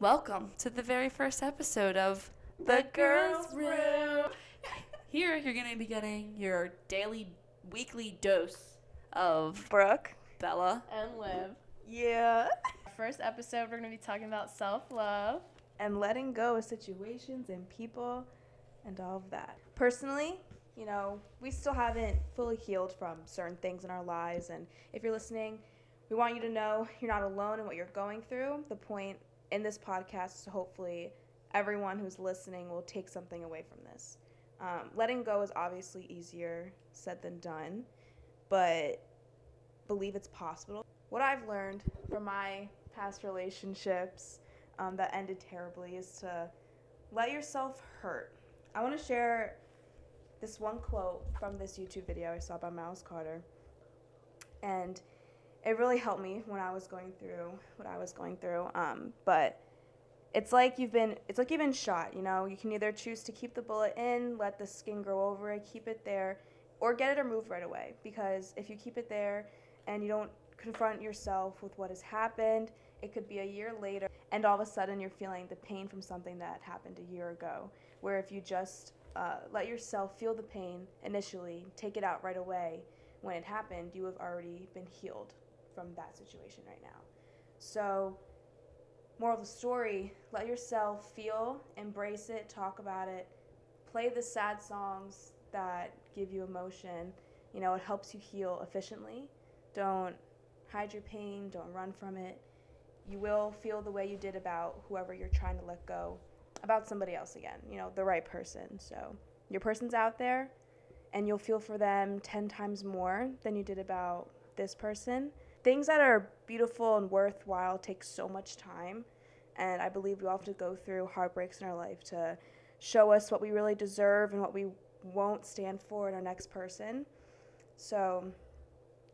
Welcome to the very first episode of The Girls Room. Here, you're going to be getting your daily, weekly dose of Brooke. Bella. and Liv. Yeah. First episode, we're going to be talking about self love. And letting go of situations and people and all of that. Personally, you know, we still haven't fully healed from certain things in our lives. And if you're listening, we want you to know you're not alone in what you're going through. The point in this podcast hopefully everyone who's listening will take something away from this. Um, letting go is obviously easier said than done, but believe it's possible. What I've learned from my past relationships um, that ended terribly is to let yourself hurt. I want to share this one quote from this YouTube video I saw by Miles Carter. And it really helped me when I was going through what I was going through. Um, but it's like you've been it's like you've been shot, you know. You can either choose to keep the bullet in, let the skin grow over it, keep it there, or get it removed right away. Because if you keep it there and you don't confront yourself with what has happened, it could be a year later, and all of a sudden you're feeling the pain from something that happened a year ago. Where if you just uh, let yourself feel the pain initially, take it out right away when it happened, you have already been healed from that situation right now. So, moral of the story let yourself feel, embrace it, talk about it, play the sad songs that give you emotion. You know, it helps you heal efficiently. Don't hide your pain, don't run from it. You will feel the way you did about whoever you're trying to let go, about somebody else again, you know, the right person. So, your person's out there, and you'll feel for them 10 times more than you did about this person. Things that are beautiful and worthwhile take so much time, and I believe we all have to go through heartbreaks in our life to show us what we really deserve and what we won't stand for in our next person. So,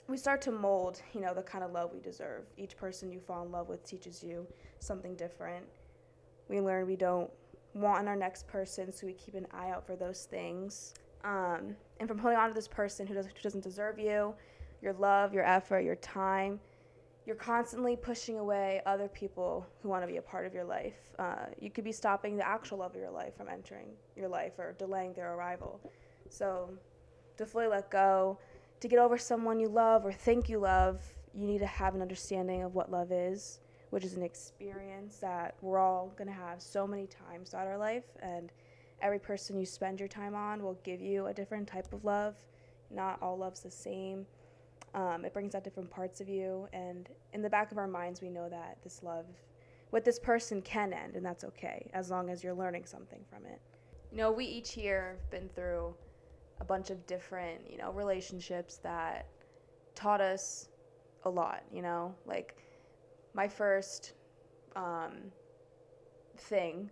we start to mold, you know, the kind of love we deserve. Each person you fall in love with teaches you something different. We learn we don't want in our next person, so we keep an eye out for those things. Um, and from holding on to this person who, does, who doesn't deserve you, your love, your effort, your time, you're constantly pushing away other people who want to be a part of your life. Uh, you could be stopping the actual love of your life from entering your life or delaying their arrival. So, to fully let go, to get over someone you love or think you love, you need to have an understanding of what love is, which is an experience that we're all going to have so many times throughout our life. And every person you spend your time on will give you a different type of love. Not all love's the same. Um, it brings out different parts of you. And in the back of our minds, we know that this love with this person can end, and that's okay as long as you're learning something from it. You know, we each here have been through a bunch of different, you know, relationships that taught us a lot, you know? Like my first um, thing,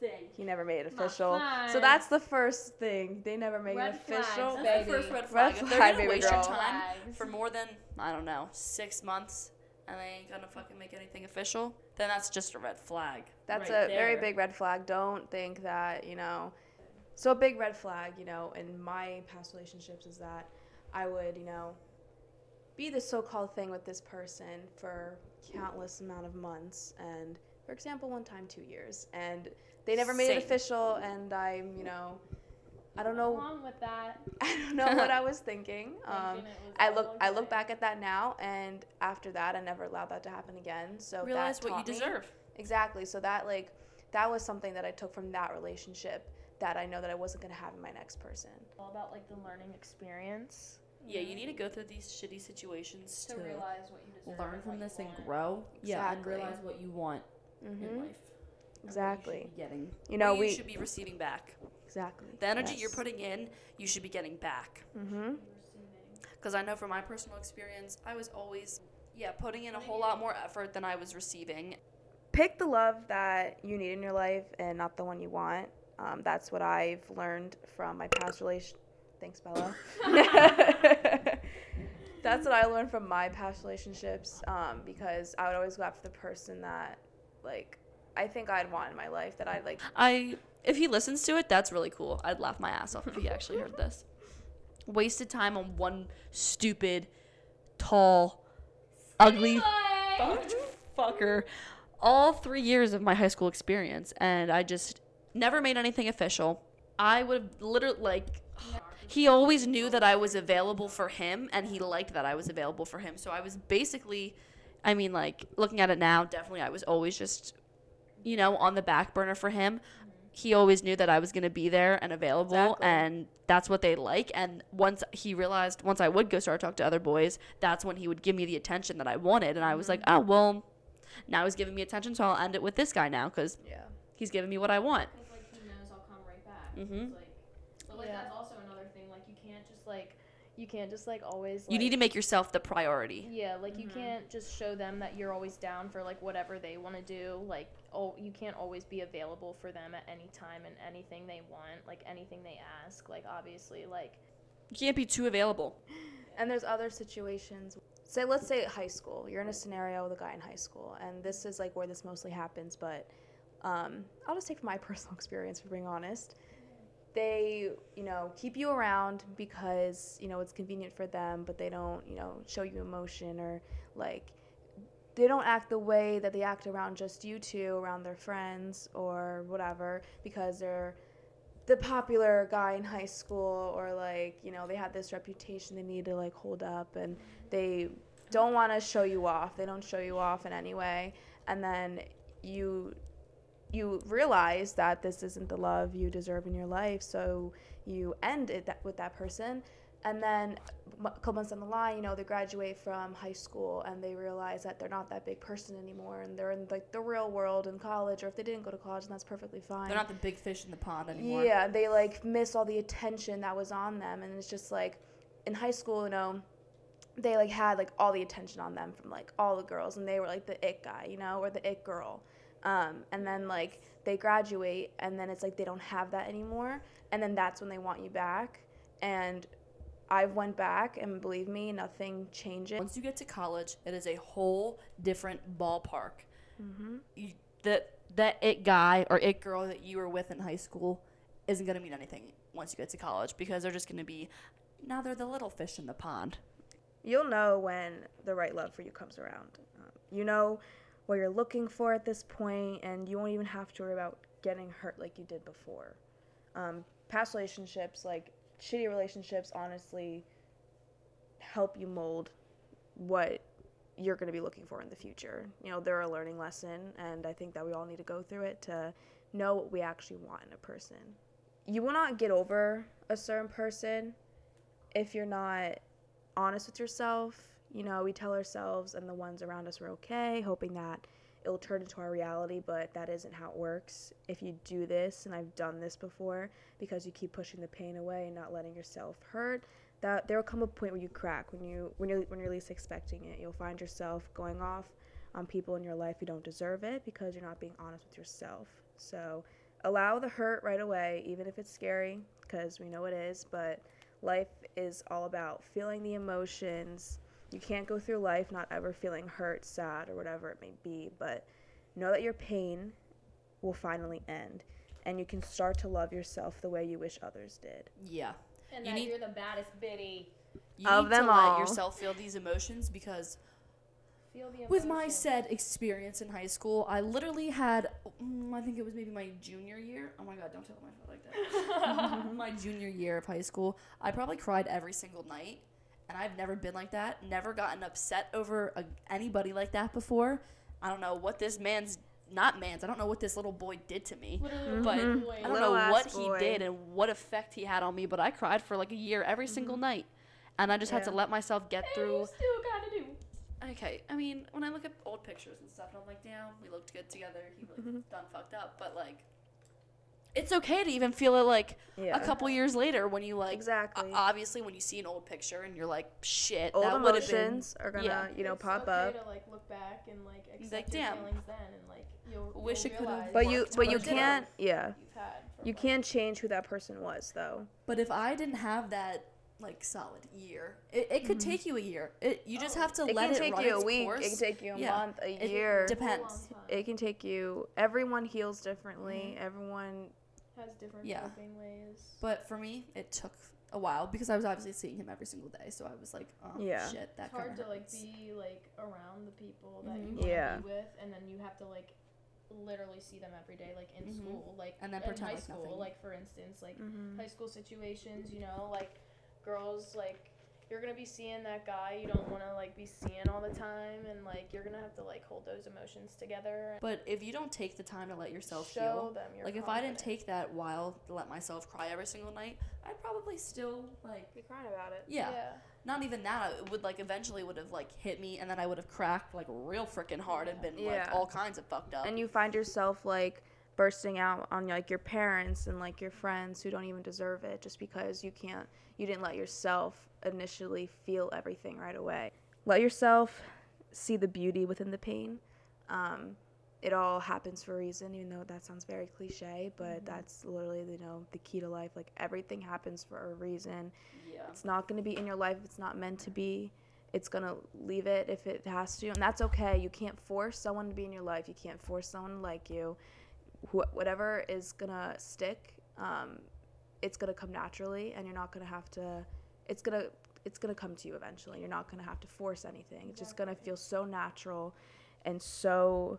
Thing. he never made it official. So that's the first thing. They never made Red it official. flags, That's the baby. first red Red flag. if they're flag, gonna baby waste girl. your time Flags. for more than, I don't know, six months and they ain't gonna fucking make anything official, then that's just a red flag. That's right a very there. big red flag. Don't think that, you know. So a big red flag, you know, in my past relationships is that I would, you know, be the so-called thing with this person for countless amount of months and for example, one time 2 years and they never made Same. it official and I'm, you know, I don't know Along with that, I don't know what I was thinking. Um, was I all look I look back at that now and after that I never allowed that to happen again. So Realize that what you taught me- deserve. Exactly. So that like that was something that I took from that relationship that I know that I wasn't gonna have in my next person. all about like the learning experience. Yeah, you need to go through these shitty situations to to, realize what you deserve. learn and from what you this and want. grow. Yeah, and realize what you want in hmm life. And what you Exactly. getting. You know, what we you should be receiving back. exactly The energy you're putting in, you should be getting back. Mm-hmm. Because I know from my personal experience, I was always, yeah, putting in a whole lot more effort than I was receiving. Pick the love that you need in your life and not the one you want. Um, that's what I've learned from my past relation. Thanks, Bella. that's what I learned from my past relationships um, because I would always go after the person that, like, I think I'd want in my life that I'd like I, if he listens to it, that's really cool. I'd laugh my ass off if he actually heard this. Wasted time on one stupid, tall, ugly fucker all three years of my high school experience, and I just never made anything official. I would have literally like. He always knew that I was available for him, and he liked that I was available for him. So I was basically, I mean, like looking at it now, definitely I was always just, you know, on the back burner for him. He always knew that I was going to be there and available, Exactly. and that's what they like. And once he realized, once I would go start talk to other boys, that's when he would give me the attention that I wanted. And I was like, oh well, now he's giving me attention, so I'll end it with this guy now because Yeah. he's giving me what I want. Like he knows I'll come right back. Mhm. Like, but like Yeah. that's also another thing. Like you can't just like You can't just like always. You need to make yourself the priority. Yeah, like you Mhm. can't just show them that you're always down for like whatever they want to do. Like, oh, you can't always be available for them at any time and anything they want, like anything they ask. Like, obviously, like You can't be too available. And there's other situations. Say, let's say high school. You're in a scenario with a guy in high school, and this is like where this mostly happens. But um, I'll just take from my personal experience, for being honest. They, you know, keep you around because you know it's convenient for them, but they don't, you know, show you emotion or like they don't act the way that they act around just you two, around their friends or whatever, because they're the popular guy in high school or like you know they have this reputation they need to like hold up and they don't want to show you off. They don't show you off in any way. And then you you realize that this isn't the love you deserve in your life so you end it that, with that person and then a couple months down the line you know they graduate from high school and they realize that they're not that big person anymore and they're in like the real world in college or if they didn't go to college then that's perfectly fine They're not the big fish in the pond anymore. yeah, they like miss all the attention that was on them, and it's just like in high school, you know, they like had like all the attention on them from like all the girls, and they were like the it guy, you know, or the it girl. Um, and then like they graduate, and then it's like they don't have that anymore, and then that's when they want you back. And I've went back, and believe me, nothing changes. Once you get to college, it is a whole different ballpark. Mm-hmm. You, that that it guy or it girl that you were with in high school isn't gonna mean anything once you get to college because they're just gonna be now they're the little fish in the pond. you'll know when the right love for you comes around. Um, you know what you're looking for at this point, and you won't even have to worry about getting hurt like you did before. Um, past relationships, like shitty relationships, honestly help you mold what you're going to be looking for in the future. You know, they're a learning lesson, and I think that we all need to go through it to know what we actually want in a person. You will not get over a certain person if you're not honest with yourself. You know, we tell ourselves and the ones around us we're okay, hoping that it'll turn into our reality, but that isn't how it works. If you do this, and I've done this before, because you keep pushing the pain away and not letting yourself hurt, that there'll come a point where you crack when you when you're when you're least expecting it. You'll find yourself going off on people in your life who don't deserve it because you're not being honest with yourself. So allow the hurt right away, even if it's scary, because we know it is, but life is all about feeling the emotions. You can't go through life not ever feeling hurt, sad, or whatever it may be, but know that your pain will finally end and you can start to love yourself the way you wish others did. Yeah. and You that need- you're the baddest bitty. You Of need them to all. let yourself feel these emotions because with my said experience in high school, I literally had mm, I think it was maybe my junior year. Oh my god, don't tell my foot like that. my junior year of high school, I probably cried every single night, and I've never been like that. Never gotten upset over a, anybody like that before. I don't know what this man's not man's. I don't know what this little boy did to me. Literally, But little boy. I don't Little know ass what he did and what effect he had on me, but I cried for like a year every single night. And I just had to let myself get And through you still gotta do. Okay, I mean, when I look at old pictures and stuff, and I'm like, damn, we looked good together. He really Mhm. done fucked up, but like, it's okay to even feel it like Yeah. a couple years later when you like. exactly. o- Obviously, when you see an old picture and you're like, shit, Old that would have been. emotions are gonna, yeah. you know, it's pop okay up. to like look back and like accept like, your damn. feelings then and like you'll Wish you'll it could've realize But you but you can't yeah. you've had from, You like, can't change who that person was though. But if I didn't have that like solid year, it, it could mm-hmm. take you a year. It you just Oh. have to let It let can it can take run you a its week, course. it can take you a Yeah. month, a It year. It's a depends. It can take you everyone heals mm-hmm. differently. Everyone has different Yeah. coping ways. But for me, it took a while because I was obviously seeing him every single day. So I was like, oh Yeah. shit, that It's hard kinda to like be like around the people that Mhm. you want Yeah. be with, and then you have to like literally see them every day, like in Mhm. school, like And then in pretend high like school, nothing. like for instance, like Mm-hmm. high school situations, you know, like girls like you're gonna be seeing that guy you don't want to like be seeing all the time and like you're gonna have to like hold those emotions together But if you don't take the time to let yourself show heal, them your like if I didn't take that while to let myself cry every single night, I'd probably still like Be crying about it. yeah. Not even that. It would like eventually would have like hit me, and then I would have cracked like real freaking hard and been like all kinds of fucked up. And you find yourself like bursting out on like your parents and like your friends who don't even deserve it just because you can't you didn't let yourself initially feel everything right away. Let yourself see the beauty within the pain. Um, it all happens for a reason, even though that sounds very cliche, but that's literally you know the key to life. Like everything happens for a reason. yeah. It's not going to be in your life if it's not meant to be. It's going to leave it if it has to. And that's okay. You can't force someone to be in your life. You can't force someone to like you. Wh- whatever is to stick, um, it's to come naturally and you're not to have to it's to it's to come to you eventually. You're not to have to force anything. It's just to feel so natural and so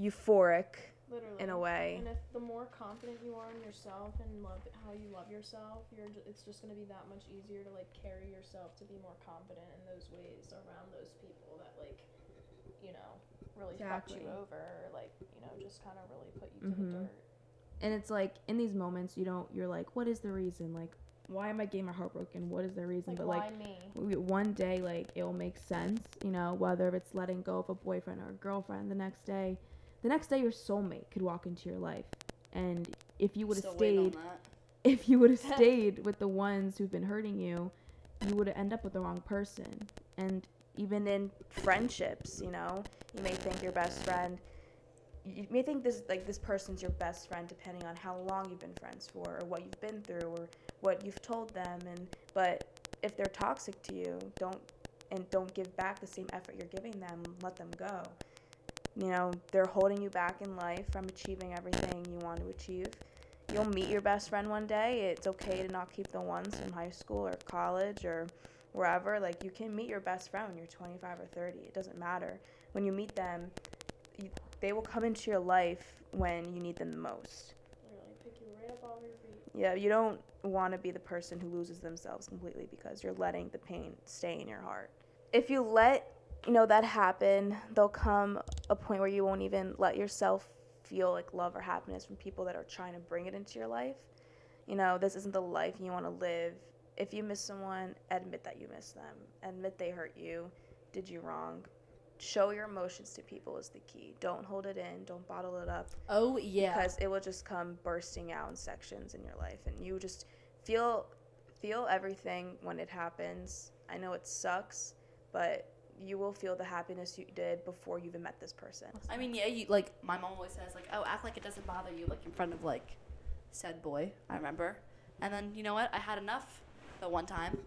euphoric literally in a way. and if the more confident you are in yourself and love how you love yourself you're ju- it's just to be that much easier to like carry yourself to be more confident in those ways around those people that like you know really fucked you over or like you know just kind of really put you to Mhm. the dirt. And it's like in these moments you don't you're like what is the reason? Like why am i getting my heart broken? What is the reason? Like but why like me we- one day like it'll make sense you know whether if it's letting go of a boyfriend or a girlfriend the next day the next day your soulmate could walk into your life. And if you would have Still waiting on stayed if you would have stayed with the ones who've been hurting you you would end up with the wrong person. And even in friendships you know? You may think your best friend you may think this like this person's your best friend depending on how long you've been friends for or what you've been through or what you've told them and but if they're toxic to you don't and don't give back the same effort you're giving them let them go. You know they're holding you back in life from achieving everything you want to achieve. You'll meet your best friend one day. It's okay to not keep the ones from high school or college or wherever like you can meet your best friend when you're 25 or 30 it doesn't matter. When you meet them you, they will come into your life when you need them the most. Literally pick you right up off your feet. Yeah you don't want to be the person who loses themselves completely because you're letting the pain stay in your heart. If you let you know that happen there'll come a point where you won't even let yourself feel like love or happiness from people that are trying to bring it into your life. You know this isn't the life you want to live if you miss someone admit that you miss them. Admit they hurt you did you wrong. Show your emotions to people is the key. Don't hold it in don't bottle it up. Oh yeah. because it will just come bursting out in sections in your life and you just feel feel everything when it happens. I know it sucks but you will feel the happiness you did before you even met this person. I mean, yeah, you like my mom always says like, "Oh, act like it doesn't bother you," like in front of like said boy. I remember, and then you know what? I had enough the one time,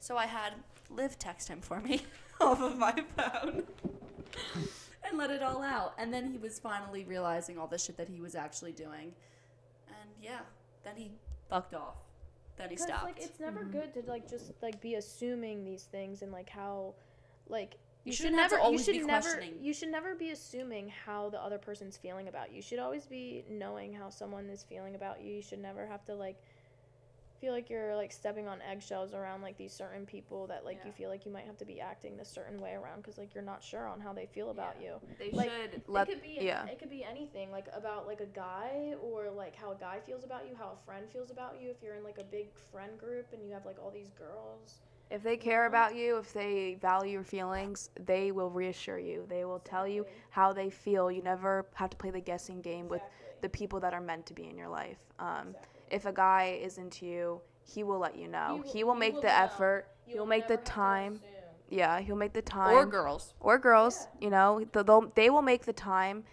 so I had Liv text him for me off of my phone and let it all out. And then he was finally realizing all the shit that he was actually doing, and yeah, then he fucked off. Then he Because stopped. like it's never Mhm. good to like just like be assuming these things and like how like You you, should shouldn't have to never you should never you should never be assuming how the other person's feeling about you. You should always be knowing how someone is feeling about you. You should never have to like feel like you're like stepping on eggshells around like these certain people that like Yeah. you feel like you might have to be acting this certain way around because like you're not sure on how they feel about you. they Like, should let it could be yeah it could be anything like about like a guy or like how a guy feels about you, how a friend feels about you. If you're in like a big friend group and you have like all these girls, if they care about you if they value your feelings they will reassure you they will tell you how they feel you never have to play the guessing game with the people that are meant to be in your life um, Exactly. If a guy is into you he will let you know He he will- will, he make will the know. effort You he'll make the never have to time yeah he'll make the time or girls. or girls you know they'll, they will make the time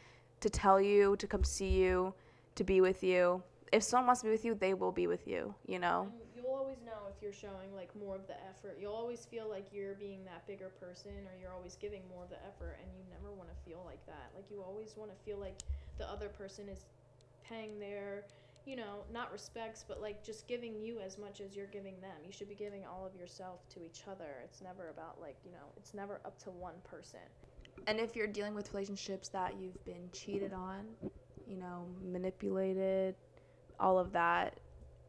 to tell you to come see you to be with you if someone wants to be with you they will be with you you know And you'll always know if you're showing like more of the effort. You'll always feel like you're being that bigger person or you're always giving more of the effort and you never want to feel like that. Like you always want to feel like the other person is paying their you know, not respects, but like just giving you as much as you're giving them. You should be giving all of yourself to each other. It's never about like, you know, it's never up to one person. And if you're dealing with relationships that you've been cheated on, you know, manipulated, all of that,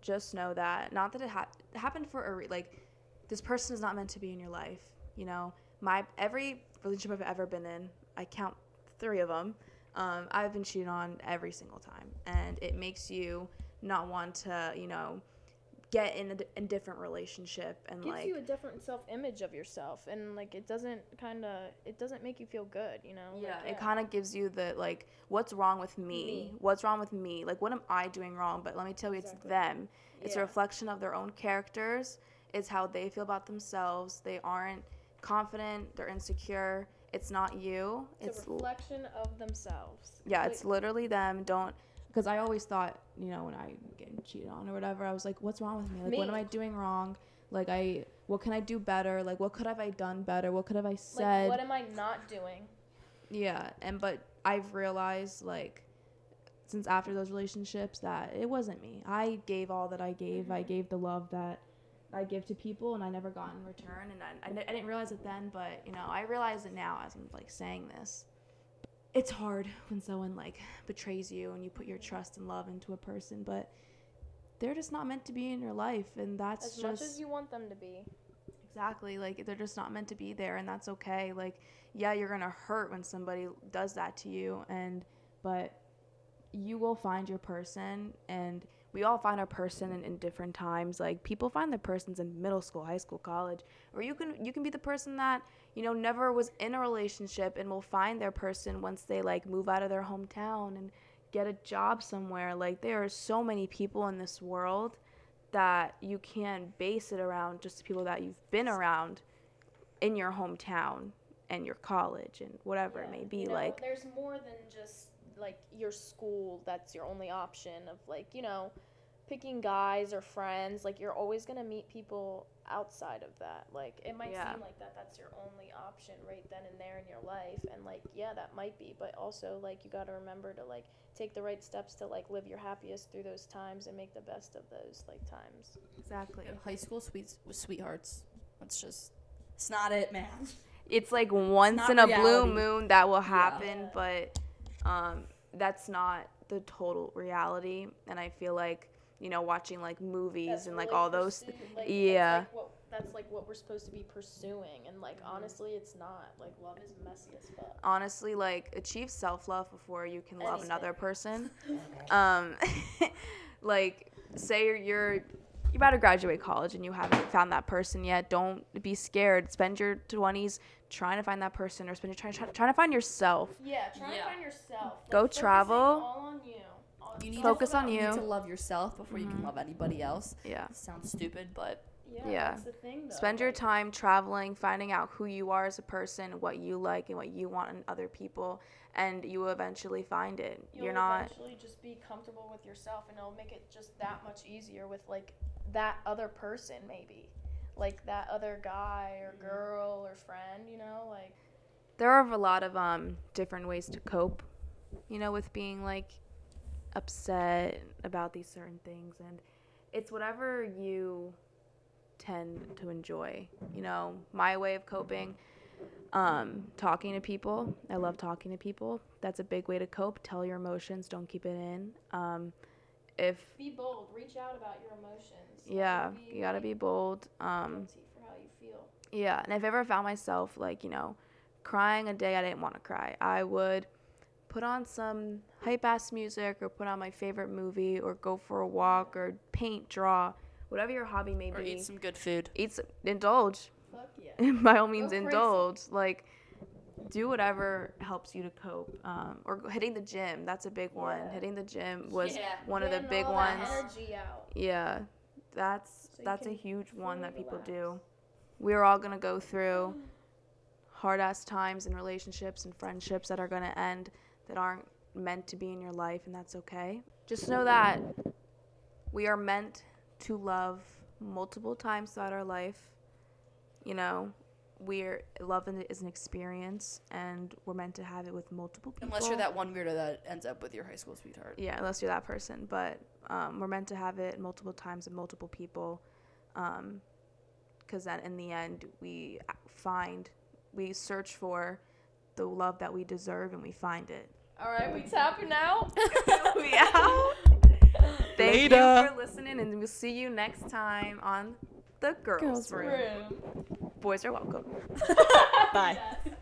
just know that not that it, ha- happened for a re- like this person is not meant to be in your life. You know, my every relationship I've ever been in, I count three of them. Um, I've been cheated on every single time, and it makes you not want to, you know, get in a, d- a different relationship and gives like you a different self-image of yourself and like it doesn't kind of it doesn't make you feel good you know Yeah, like, it kind of gives you the like, what's wrong with me? Me. What's wrong with me? Like, what am I doing wrong? But let me tell you, it's them. It's a reflection of their own characters. It's how they feel about themselves. They aren't confident. They're insecure. It's not you. it's, It's a l- reflection of themselves yeah, Like, it's literally them. Don't because I always thought, you know, when I get cheated on or whatever, I was like, what's wrong with me? Like, what am I doing wrong? Like, I what can I do better? Like, what could have I done better? What could have I like said? what am i not doing Yeah, and but I've realized like since after those relationships that it wasn't me. I gave all that I gave. I mm-hmm. gave the love that I give to people, and I never got in return. And I, I, I didn't realize it then, but you know, I realize it now as I'm like saying this. It's hard when someone like betrays you and you put your trust and love into a person, but they're just not meant to be in your life, and that's as just much as you want them to be Exactly. Like they're just not meant to be there and that's okay. Like yeah, you're going to hurt when somebody does that to you and but you will find your person and we all find our person in, in different times. Like people find their persons in middle school, high school, college, or you can you can be the person that, you know, never was in a relationship and will find their person once they like move out of their hometown and get a job somewhere. Like there are so many people in this world that you can base it around just the people that you've been around in your hometown and your college and whatever it may be you know, like there's more than just like your school that's your only option of like you know picking guys or friends like you're always going to meet people outside of that like it might Yeah. seem like that that's your only option right then and there in your life and like yeah that might be but also like you got to remember to like take the right steps to like live your happiest through those times and make the best of those like times exactly High school sweet sweethearts. That's just. It's not it, man. it's like once not in a blue moon that will happen Yeah. but um that's not the total reality and i feel like you know watching like movies That's and like really all those pursued, like, yeah. that's like, what, that's like what we're supposed to be pursuing and like honestly it's not like love is messy as fuck honestly like achieve self-love before you can love Anything. another person um like say you're, you're you're about to graduate college and you haven't found that person yet don't be scared spend your 20s trying to find that person or spend your trying, try, trying to find yourself Yeah, try Yeah. to find yourself. Go travel. All on you. All- You need all Focus about on You you. need to love yourself before you can Mhm. love anybody else. yeah Sounds stupid, but Yeah, Yeah. That's the thing, though. spend your time traveling finding out who you are as a person what you like and what you want in other people and you will eventually find it You'll you're not eventually just be comfortable with yourself, and it'll make it just that much easier with like that other person, maybe, like that other guy or girl or friend. You know, like there are a lot of um different ways to cope you know with being like upset about these certain things and it's whatever you tend to enjoy you know. My way of coping um talking to people i love talking to people. That's a big way to cope. Tell your emotions don't keep it in. Um if be bold, reach out about your emotions. Yeah be, you got to like, be bold um for how you feel. Yeah, and if I ever found myself like, you know, crying a day I didn't want to cry, I would put on some hype ass music or put on my favorite movie or go for a walk or paint, draw, whatever your hobby may or be. eat some good food. Eat some, indulge. Fuck yeah. By all means, crazy. indulge. Like, do whatever helps you to cope. Um, or hitting the gym. That's a big one. Hitting the gym was Yeah. one of the big ones. Yeah, that's So that's a huge one that people relax. do. We're all gonna go through hard ass times in relationships and friendships that are gonna end that aren't meant to be in your life, and that's okay. Just know that we are meant to love multiple times throughout our life. You know, we're love is an experience, and we're meant to have it with multiple people. Unless you're that one weirdo that ends up with your high school sweetheart. Yeah, unless you're that person. But um, we're meant to have it multiple times with multiple people, because then in the end we find, we search for the love that we deserve, and we find it. All right, we tapping out. we out. Thank Later. you for listening, and we'll see you next time on the girls', Girls' room. Room. Boys are welcome. Bye. Yes.